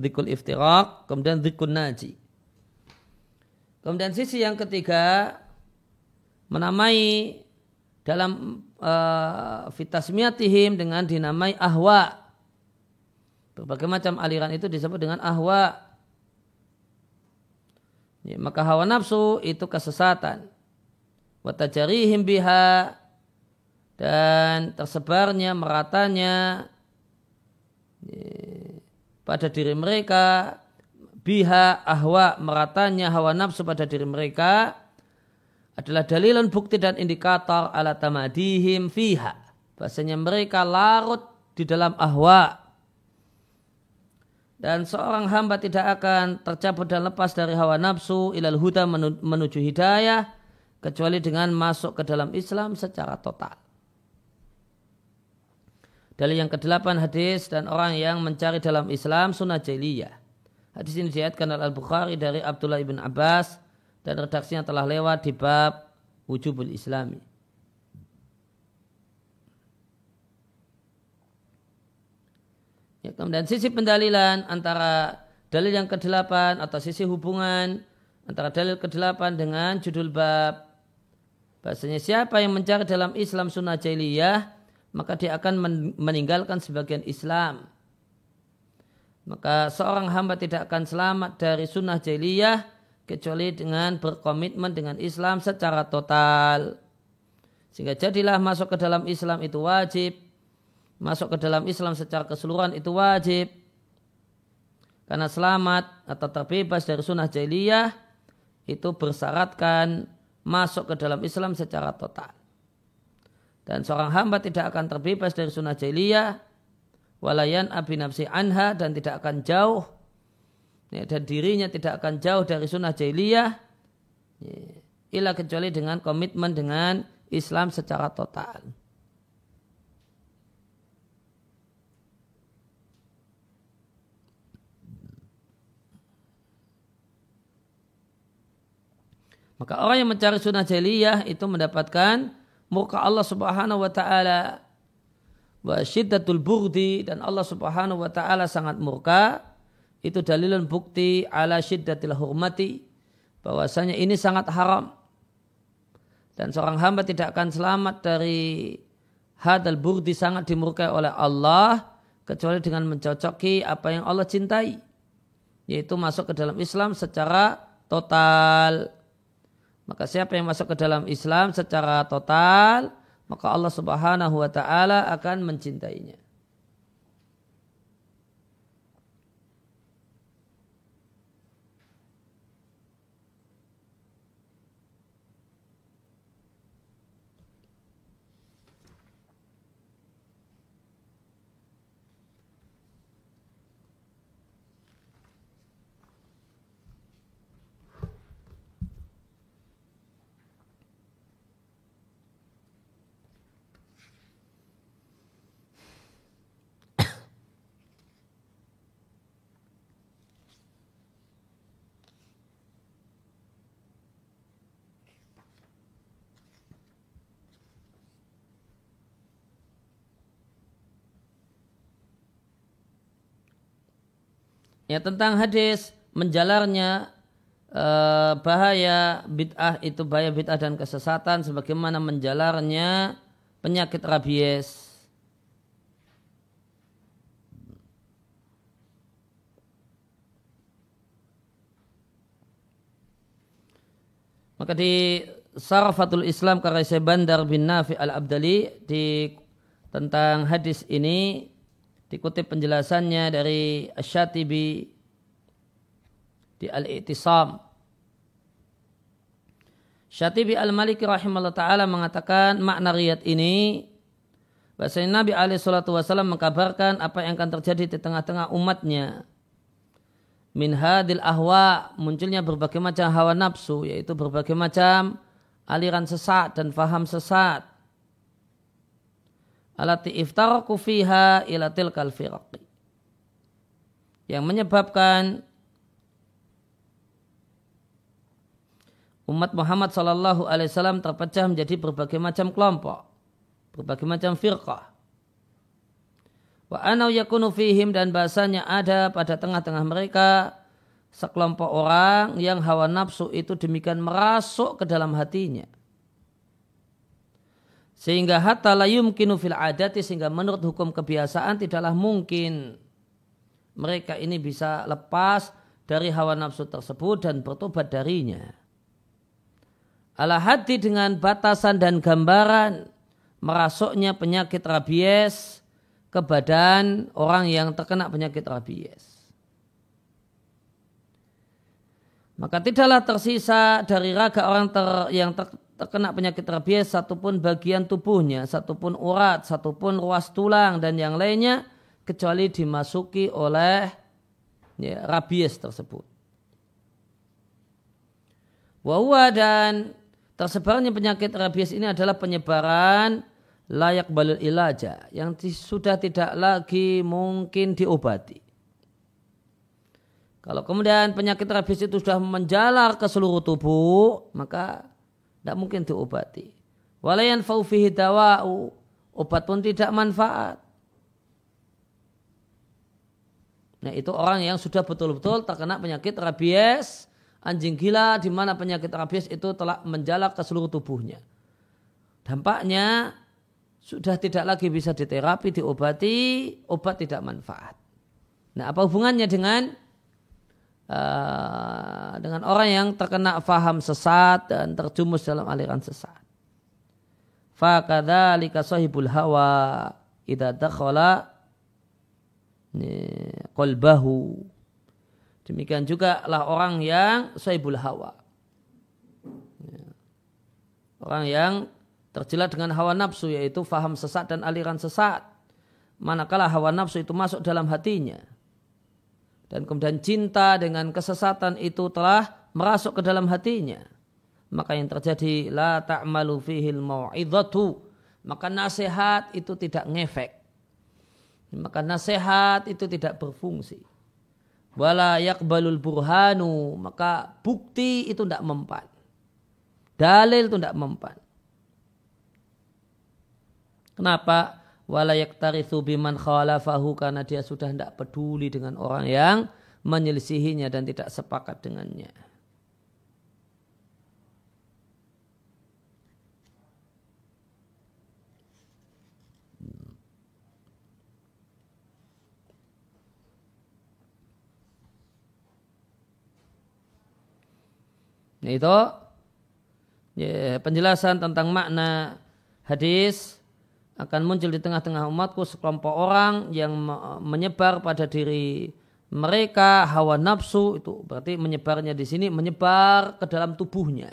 S1: Dikul iftirak, kemudian dikul naji. Kemudian sisi yang ketiga menamai dalam uh, fitasmiatihim dengan dinamai ahwa. Berbagai macam aliran itu disebut dengan ahwa. Ya, maka hawa nafsu itu kesesatan. Watajarihim biha dan tersebarnya meratanya ya, pada diri mereka biha ahwa meratanya hawa nafsu pada diri mereka adalah dalilun bukti dan indikator ala tamadihim fiha. Bahasanya mereka larut di dalam ahwa. Dan seorang hamba tidak akan tercabut dan lepas dari hawa nafsu ilal huda menuju hidayah kecuali dengan masuk ke dalam Islam secara total. Dalil yang kedelapan hadis dan orang yang mencari dalam Islam sunnah jahiliyah. Hadis ini diatkan oleh Al-Bukhari dari Abdullah ibn Abbas dan redaksinya telah lewat di bab wujubul islami. Ya, kemudian sisi pendalilan antara dalil yang ke-8 atau sisi hubungan antara dalil ke-8 dengan judul bab bahasanya siapa yang mencari dalam Islam sunnah jahiliyah maka dia akan meninggalkan sebagian Islam. Maka seorang hamba tidak akan selamat dari sunnah jahiliyah kecuali dengan berkomitmen dengan Islam secara total. Sehingga jadilah masuk ke dalam Islam itu wajib. Masuk ke dalam Islam secara keseluruhan itu wajib. Karena selamat atau terbebas dari sunnah jahiliyah itu bersyaratkan masuk ke dalam Islam secara total. Dan seorang hamba tidak akan terbebas dari sunnah jahiliyah walayan abi nafsi anha dan tidak akan jauh ya, dan dirinya tidak akan jauh dari sunnah jahiliyah. Ya, ilah kecuali dengan komitmen dengan Islam secara total. Maka orang yang mencari sunnah jahiliyah itu mendapatkan muka Allah subhanahu wa ta'ala. Wa syiddatul burdi dan Allah subhanahu wa ta'ala sangat murka itu dalilun bukti ala syiddatil hurmati bahwasanya ini sangat haram. Dan seorang hamba tidak akan selamat dari hadal burdi sangat dimurkai oleh Allah kecuali dengan mencocoki apa yang Allah cintai yaitu masuk ke dalam Islam secara total. Maka siapa yang masuk ke dalam Islam secara total maka Allah Subhanahu wa taala akan mencintainya ya tentang hadis menjalarnya eh, bahaya bid'ah itu bahaya bid'ah dan kesesatan sebagaimana menjalarnya penyakit rabies. Maka di Sarafatul Islam karya Bandar bin Nafi al-Abdali di tentang hadis ini dikutip penjelasannya dari Asyatibi di Al-I'tisam. Syatibi Al-Maliki rahimahullah ta'ala mengatakan makna riyad ini bahasanya Nabi alaihi salatu wasallam mengkabarkan apa yang akan terjadi di tengah-tengah umatnya min hadil ahwa munculnya berbagai macam hawa nafsu yaitu berbagai macam aliran sesat dan faham sesat alati iftaraku fiha ila tilkal firaqi yang menyebabkan umat Muhammad Sallallahu Alaihi Wasallam terpecah menjadi berbagai macam kelompok, berbagai macam firqah. Wa anau yakunu fihim dan bahasanya ada pada tengah-tengah mereka sekelompok orang yang hawa nafsu itu demikian merasuk ke dalam hatinya. Sehingga hatta la yumkinu fil adati sehingga menurut hukum kebiasaan tidaklah mungkin mereka ini bisa lepas dari hawa nafsu tersebut dan bertobat darinya. Ala hati dengan batasan dan gambaran merasuknya penyakit rabies ke badan orang yang terkena penyakit rabies. Maka tidaklah tersisa dari raga orang ter, yang ter, terkena penyakit rabies satupun bagian tubuhnya, satupun urat, satupun ruas tulang dan yang lainnya kecuali dimasuki oleh ya, rabies tersebut. Wahwa dan tersebarnya penyakit rabies ini adalah penyebaran layak balil ilaja yang sudah tidak lagi mungkin diobati. Kalau kemudian penyakit rabies itu sudah menjalar ke seluruh tubuh, maka tidak mungkin diobati. Walayan faufihi dawa'u, obat pun tidak manfaat. Nah itu orang yang sudah betul-betul terkena penyakit rabies, anjing gila di mana penyakit rabies itu telah menjalar ke seluruh tubuhnya. Dampaknya sudah tidak lagi bisa diterapi, diobati, obat tidak manfaat. Nah, apa hubungannya dengan uh, dengan orang yang terkena faham sesat dan terjumus dalam aliran sesat? Fakadzalika sahibul hawa idza dakhala qalbahu. Demikian juga lah orang yang sahibul hawa. Orang yang terjelat dengan hawa nafsu yaitu faham sesat dan aliran sesat. Manakala hawa nafsu itu masuk dalam hatinya. Dan kemudian cinta dengan kesesatan itu telah merasuk ke dalam hatinya. Maka yang terjadi la ta'malu fihil. Maka nasihat itu tidak ngefek. Maka nasihat itu tidak berfungsi. Wala yakbalul burhanu. Maka bukti itu tidak mempan. Dalil itu tidak mempan. Kenapa? Walayak tarithu biman khalafahu karena dia sudah tidak peduli dengan orang yang menyelisihinya dan tidak sepakat dengannya. Itu ya, penjelasan tentang makna hadis akan muncul di tengah-tengah umatku sekelompok orang yang menyebar pada diri mereka hawa nafsu itu berarti menyebarnya di sini menyebar ke dalam tubuhnya.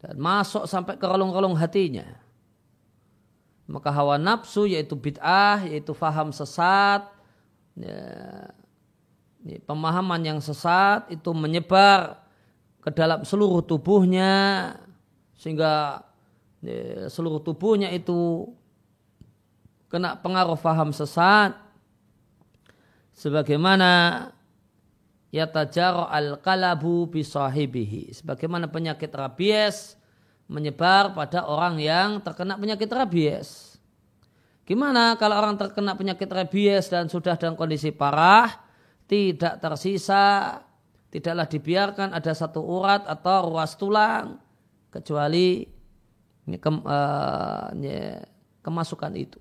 S1: Dan masuk sampai ke relung-relung hatinya. Maka hawa nafsu yaitu bid'ah yaitu faham sesat ya, pemahaman yang sesat itu menyebar ke dalam seluruh tubuhnya sehingga seluruh tubuhnya itu kena pengaruh faham sesat. Sebagaimana yatajaro al-kalabu bisahibihi sebagaimana penyakit rabies menyebar pada orang yang terkena penyakit rabies. Gimana kalau orang terkena penyakit rabies dan sudah dalam kondisi parah tidak tersisa, tidaklah dibiarkan ada satu urat atau ruas tulang kecuali ke, uh, kemasukan itu.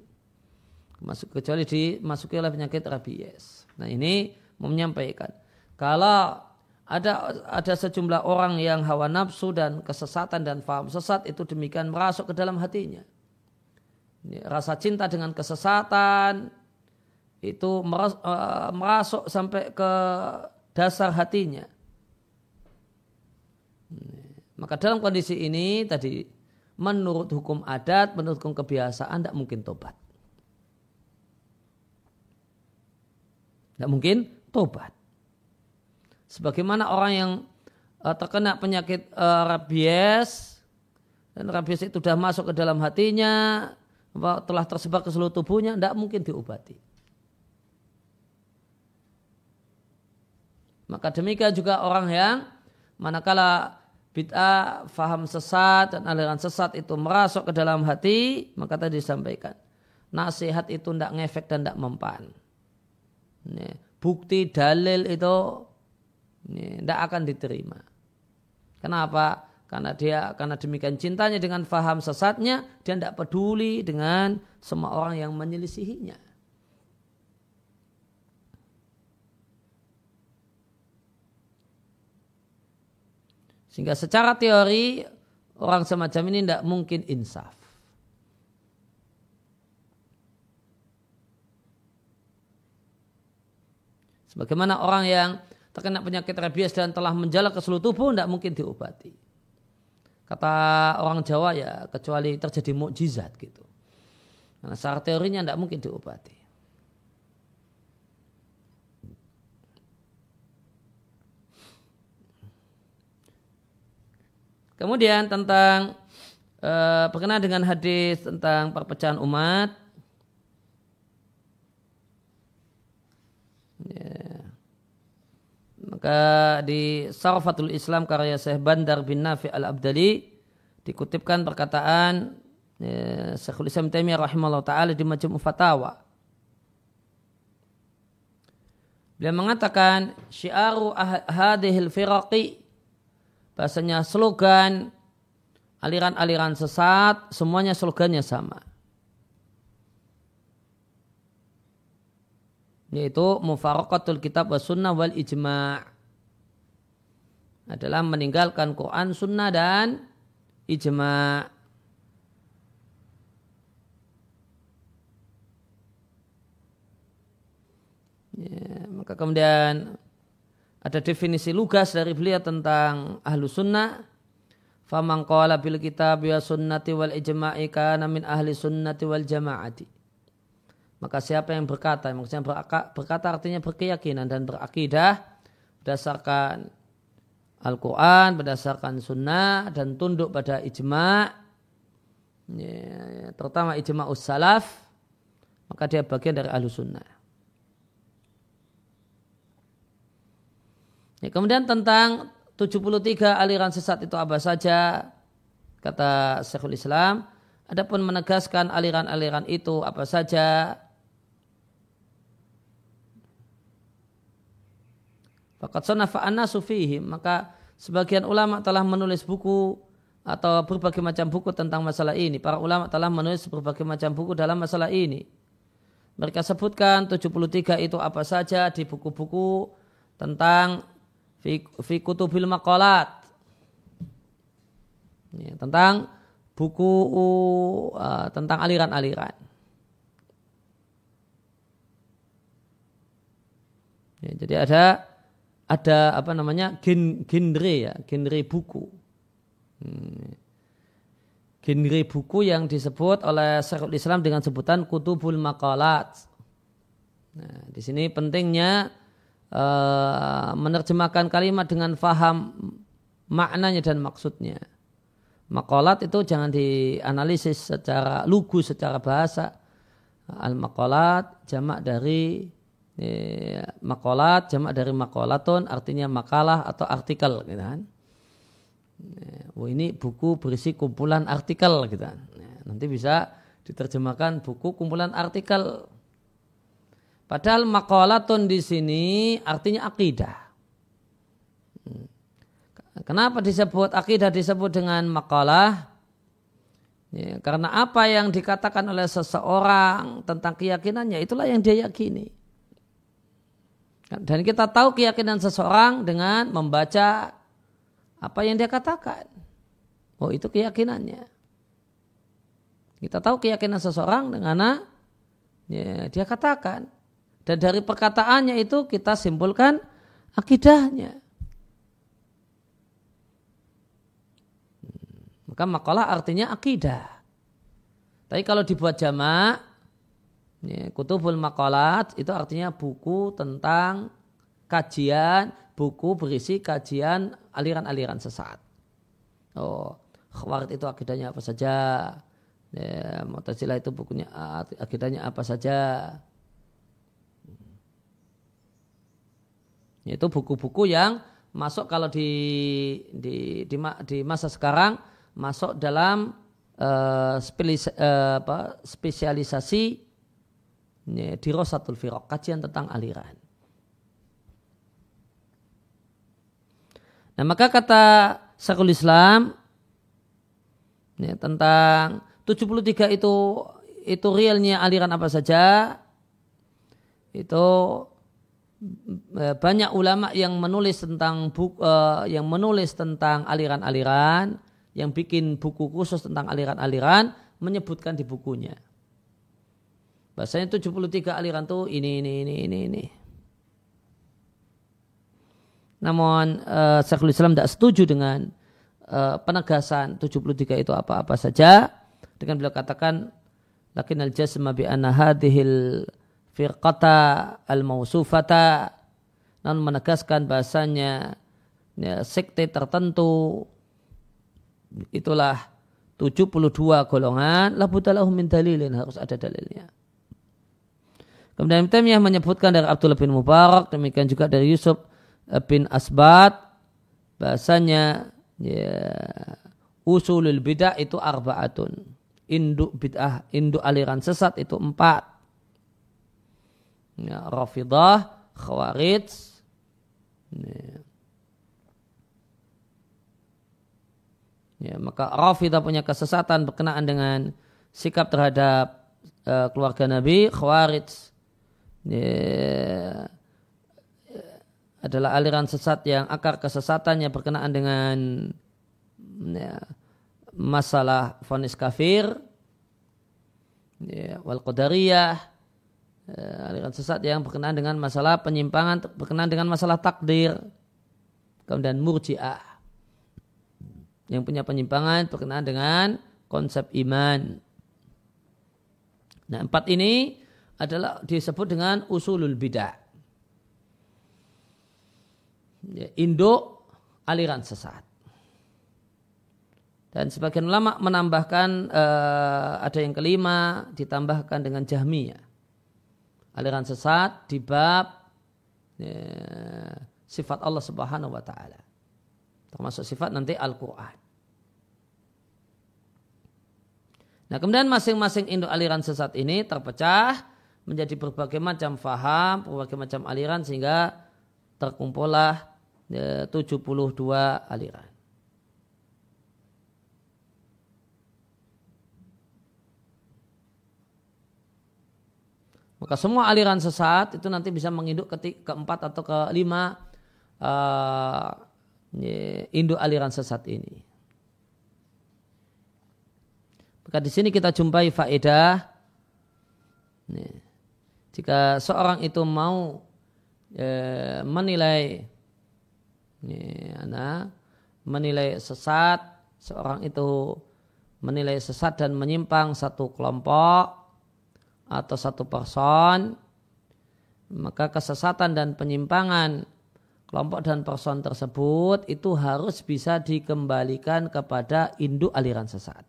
S1: Masuk kecuali dimasuki oleh penyakit rabies. Nah ini menyampaikan kalau ada ada sejumlah orang yang hawa nafsu dan kesesatan dan faham sesat itu demikian merasuk ke dalam hatinya. Ini, rasa cinta dengan kesesatan itu eh, merasuk sampai ke dasar hatinya. Maka dalam kondisi ini tadi menurut hukum adat, menurut hukum kebiasaan tidak mungkin tobat. Tidak mungkin tobat. Sebagaimana orang yang uh, terkena penyakit uh, rabies dan rabies itu sudah masuk ke dalam hatinya, telah tersebar ke seluruh tubuhnya, tidak mungkin diobati. Maka demikian juga orang yang manakala bid'ah, faham sesat dan aliran sesat itu merasuk ke dalam hati, maka tadi disampaikan nasihat itu tidak ngefek dan tidak mempan. Bukti dalil itu tidak akan diterima. Kenapa? Karena dia karena demikian cintanya dengan faham sesatnya, dia tidak peduli dengan semua orang yang menyelisihinya. Sehingga secara teori orang semacam ini tidak mungkin insaf. Sebagaimana orang yang terkena penyakit rabies dan telah menjalar ke seluruh tubuh tidak mungkin diobati. Kata orang Jawa ya kecuali terjadi mukjizat gitu. Karena secara teorinya tidak mungkin diobati. Kemudian tentang uh, berkenaan dengan hadis tentang perpecahan umat. Ya. Maka di Sarfatul Islam karya Syekh Bandar bin Nafi al-Abdali dikutipkan perkataan ya, Syekhul Islam Taimiyah rahimahullah taala di Majmu' Fatawa. Beliau mengatakan syiaru ah, hadhil firaqi bahasanya slogan aliran-aliran sesat semuanya slogannya sama. yaitu mufaraqatul kitab wa sunnah wal ijma' adalah meninggalkan Quran, sunnah dan ijma' ya, maka kemudian ada definisi lugas dari beliau tentang ahlu sunnah faman qala bil kitab wa sunnati wal ijma'i kana min ahli sunnati wal jama'ati maka siapa yang berkata, maksudnya berkata artinya berkeyakinan dan berakidah berdasarkan Al-Quran, berdasarkan sunnah dan tunduk pada ijma' ya, terutama ijma' us-salaf maka dia bagian dari ahlu sunnah. Ya, kemudian tentang 73 aliran sesat itu apa saja kata Syekhul Islam adapun menegaskan aliran-aliran itu apa saja Fakat sonafa sufihim. Maka sebagian ulama telah menulis buku atau berbagai macam buku tentang masalah ini. Para ulama telah menulis berbagai macam buku dalam masalah ini. Mereka sebutkan 73 itu apa saja di buku-buku tentang fi kutubil maqalat. Ya, tentang buku uh, tentang aliran-aliran. Ya, jadi ada ada apa namanya gen, genre ya, genre buku. Hmm. Genre buku yang disebut oleh Syekhul Islam dengan sebutan kutubul makalat. Nah, di sini pentingnya uh, menerjemahkan kalimat dengan faham maknanya dan maksudnya. Makalat itu jangan dianalisis secara lugu, secara bahasa. Al-makalat jamak dari Ya, makolat jamak dari makolatun artinya makalah atau artikel gitu kan. oh, ini buku berisi kumpulan artikel gitu kan. nanti bisa diterjemahkan buku kumpulan artikel. Padahal maqalatun di sini artinya akidah. Hmm. Kenapa disebut akidah disebut dengan makalah? Ya, karena apa yang dikatakan oleh seseorang tentang keyakinannya itulah yang dia yakini. Dan kita tahu keyakinan seseorang dengan membaca apa yang dia katakan. Oh itu keyakinannya. Kita tahu keyakinan seseorang dengan ya, dia katakan. Dan dari perkataannya itu kita simpulkan akidahnya. Maka makalah artinya akidah. Tapi kalau dibuat jamak, Ya, kutubul makalat itu artinya buku tentang kajian, buku berisi kajian aliran-aliran sesat. Oh, khawarit itu akidahnya apa saja. Ya, Mu'tazilah itu bukunya akidahnya apa saja. Itu buku-buku yang masuk kalau di di di, di masa sekarang masuk dalam uh, spesialisasi ya, di Rosatul Firok, kajian tentang aliran. Nah maka kata Syekhul Islam ya, tentang 73 itu itu realnya aliran apa saja itu banyak ulama yang menulis tentang buku, uh, yang menulis tentang aliran-aliran yang bikin buku khusus tentang aliran-aliran menyebutkan di bukunya. Bahasanya 73 aliran tuh ini, ini, ini, ini, ini. Namun uh, Syekhul Islam tidak setuju dengan uh, penegasan 73 itu apa-apa saja. Dengan beliau katakan, Lakin al-jasma bi anna hadihil firqata al-mausufata. Namun menegaskan bahasanya ya, sekte tertentu itulah 72 golongan la budalahum min dalilin harus ada dalilnya. Kemudian Taimiyah menyebutkan dari Abdullah bin Mubarak, demikian juga dari Yusuf bin Asbat, bahasanya ya, usulul bid'ah itu arbaatun. Induk bid'ah, induk aliran sesat itu empat. Ya, Rafidah, Khawarij, ya. Maka Rafidah punya kesesatan berkenaan dengan sikap terhadap uh, keluarga Nabi, Khawarij. Ya, adalah aliran sesat yang akar kesesatannya berkenaan dengan ya, masalah fonis kafir. Ya, wal qadariyah. ya, aliran sesat yang berkenaan dengan masalah penyimpangan berkenaan dengan masalah takdir kemudian murjiah yang punya penyimpangan berkenaan dengan konsep iman nah empat ini adalah disebut dengan usulul bidah. Ya, induk aliran sesat. Dan sebagian ulama menambahkan uh, ada yang kelima ditambahkan dengan Jahmiyah. Aliran sesat di bab ya, sifat Allah Subhanahu wa taala. Termasuk sifat nanti Al-Qur'an. Nah, kemudian masing-masing induk aliran sesat ini terpecah menjadi berbagai macam faham, berbagai macam aliran sehingga terkumpullah ya, 72 aliran. Maka semua aliran sesat itu nanti bisa menginduk ke keempat atau kelima uh, induk aliran sesat ini. Maka di sini kita jumpai faedah. Nih, jika seorang itu mau e, menilai ya, nah, menilai sesat seorang itu menilai sesat dan menyimpang satu kelompok atau satu person maka kesesatan dan penyimpangan kelompok dan person tersebut itu harus bisa dikembalikan kepada induk aliran sesat.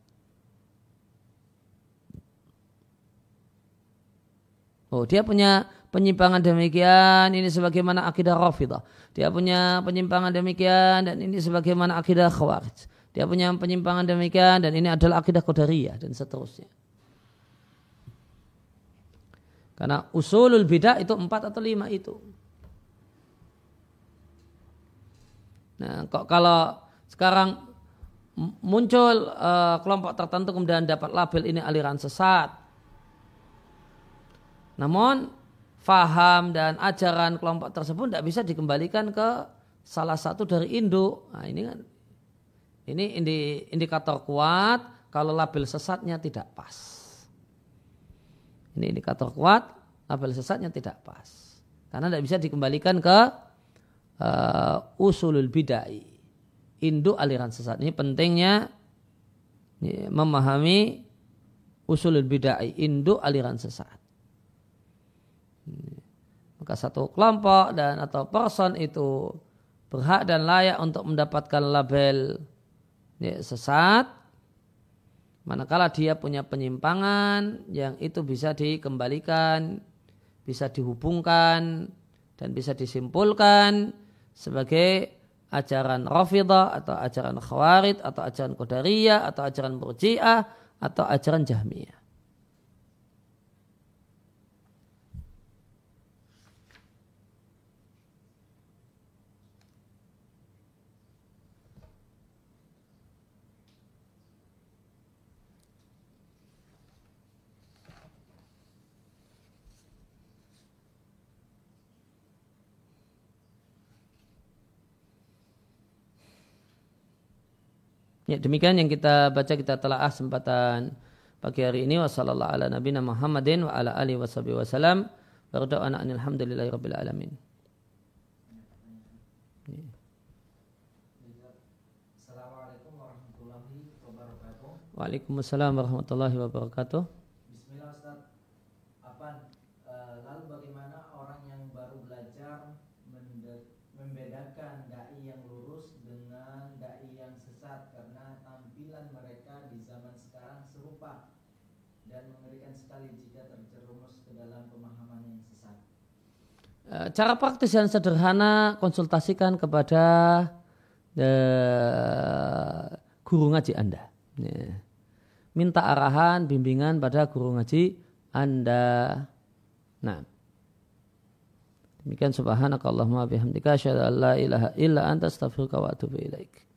S1: Oh, dia punya penyimpangan demikian, ini sebagaimana akidah Rafidah. Dia punya penyimpangan demikian dan ini sebagaimana akidah Khawarij. Dia punya penyimpangan demikian dan ini adalah akidah Qadariyah dan seterusnya. Karena usulul bidah itu empat atau lima itu. Nah, kok kalau sekarang muncul uh, kelompok tertentu kemudian dapat label ini aliran sesat. Namun faham dan ajaran kelompok tersebut tidak bisa dikembalikan ke salah satu dari induk. Nah, ini kan ini indikator kuat kalau label sesatnya tidak pas. Ini indikator kuat, label sesatnya tidak pas. Karena tidak bisa dikembalikan ke uh, usulul bidai. Induk aliran sesat. Ini pentingnya ya, memahami usulul bidai induk aliran sesat. Maka satu kelompok dan atau person itu berhak dan layak untuk mendapatkan label ya, sesat manakala dia punya penyimpangan yang itu bisa dikembalikan bisa dihubungkan dan bisa disimpulkan sebagai ajaran Rafidah atau ajaran Khawarid atau ajaran Qadariyah atau ajaran Murji'ah atau ajaran Jahmiyah. Ya, demikian yang kita baca kita telah kesempatan pagi hari ini wasallallahu ala nabiyina Muhammadin wa ala alihi wasallam. Alamin. Waalaikumsalam warahmatullahi wabarakatuh. Cara praktis yang sederhana konsultasikan kepada uh, guru ngaji Anda. Ya. Minta arahan, bimbingan pada guru ngaji Anda. Nah. Demikian subhanakallahumma bihamdika asyhadu an la ilaha illa anta astaghfiruka wa atubu ilaik.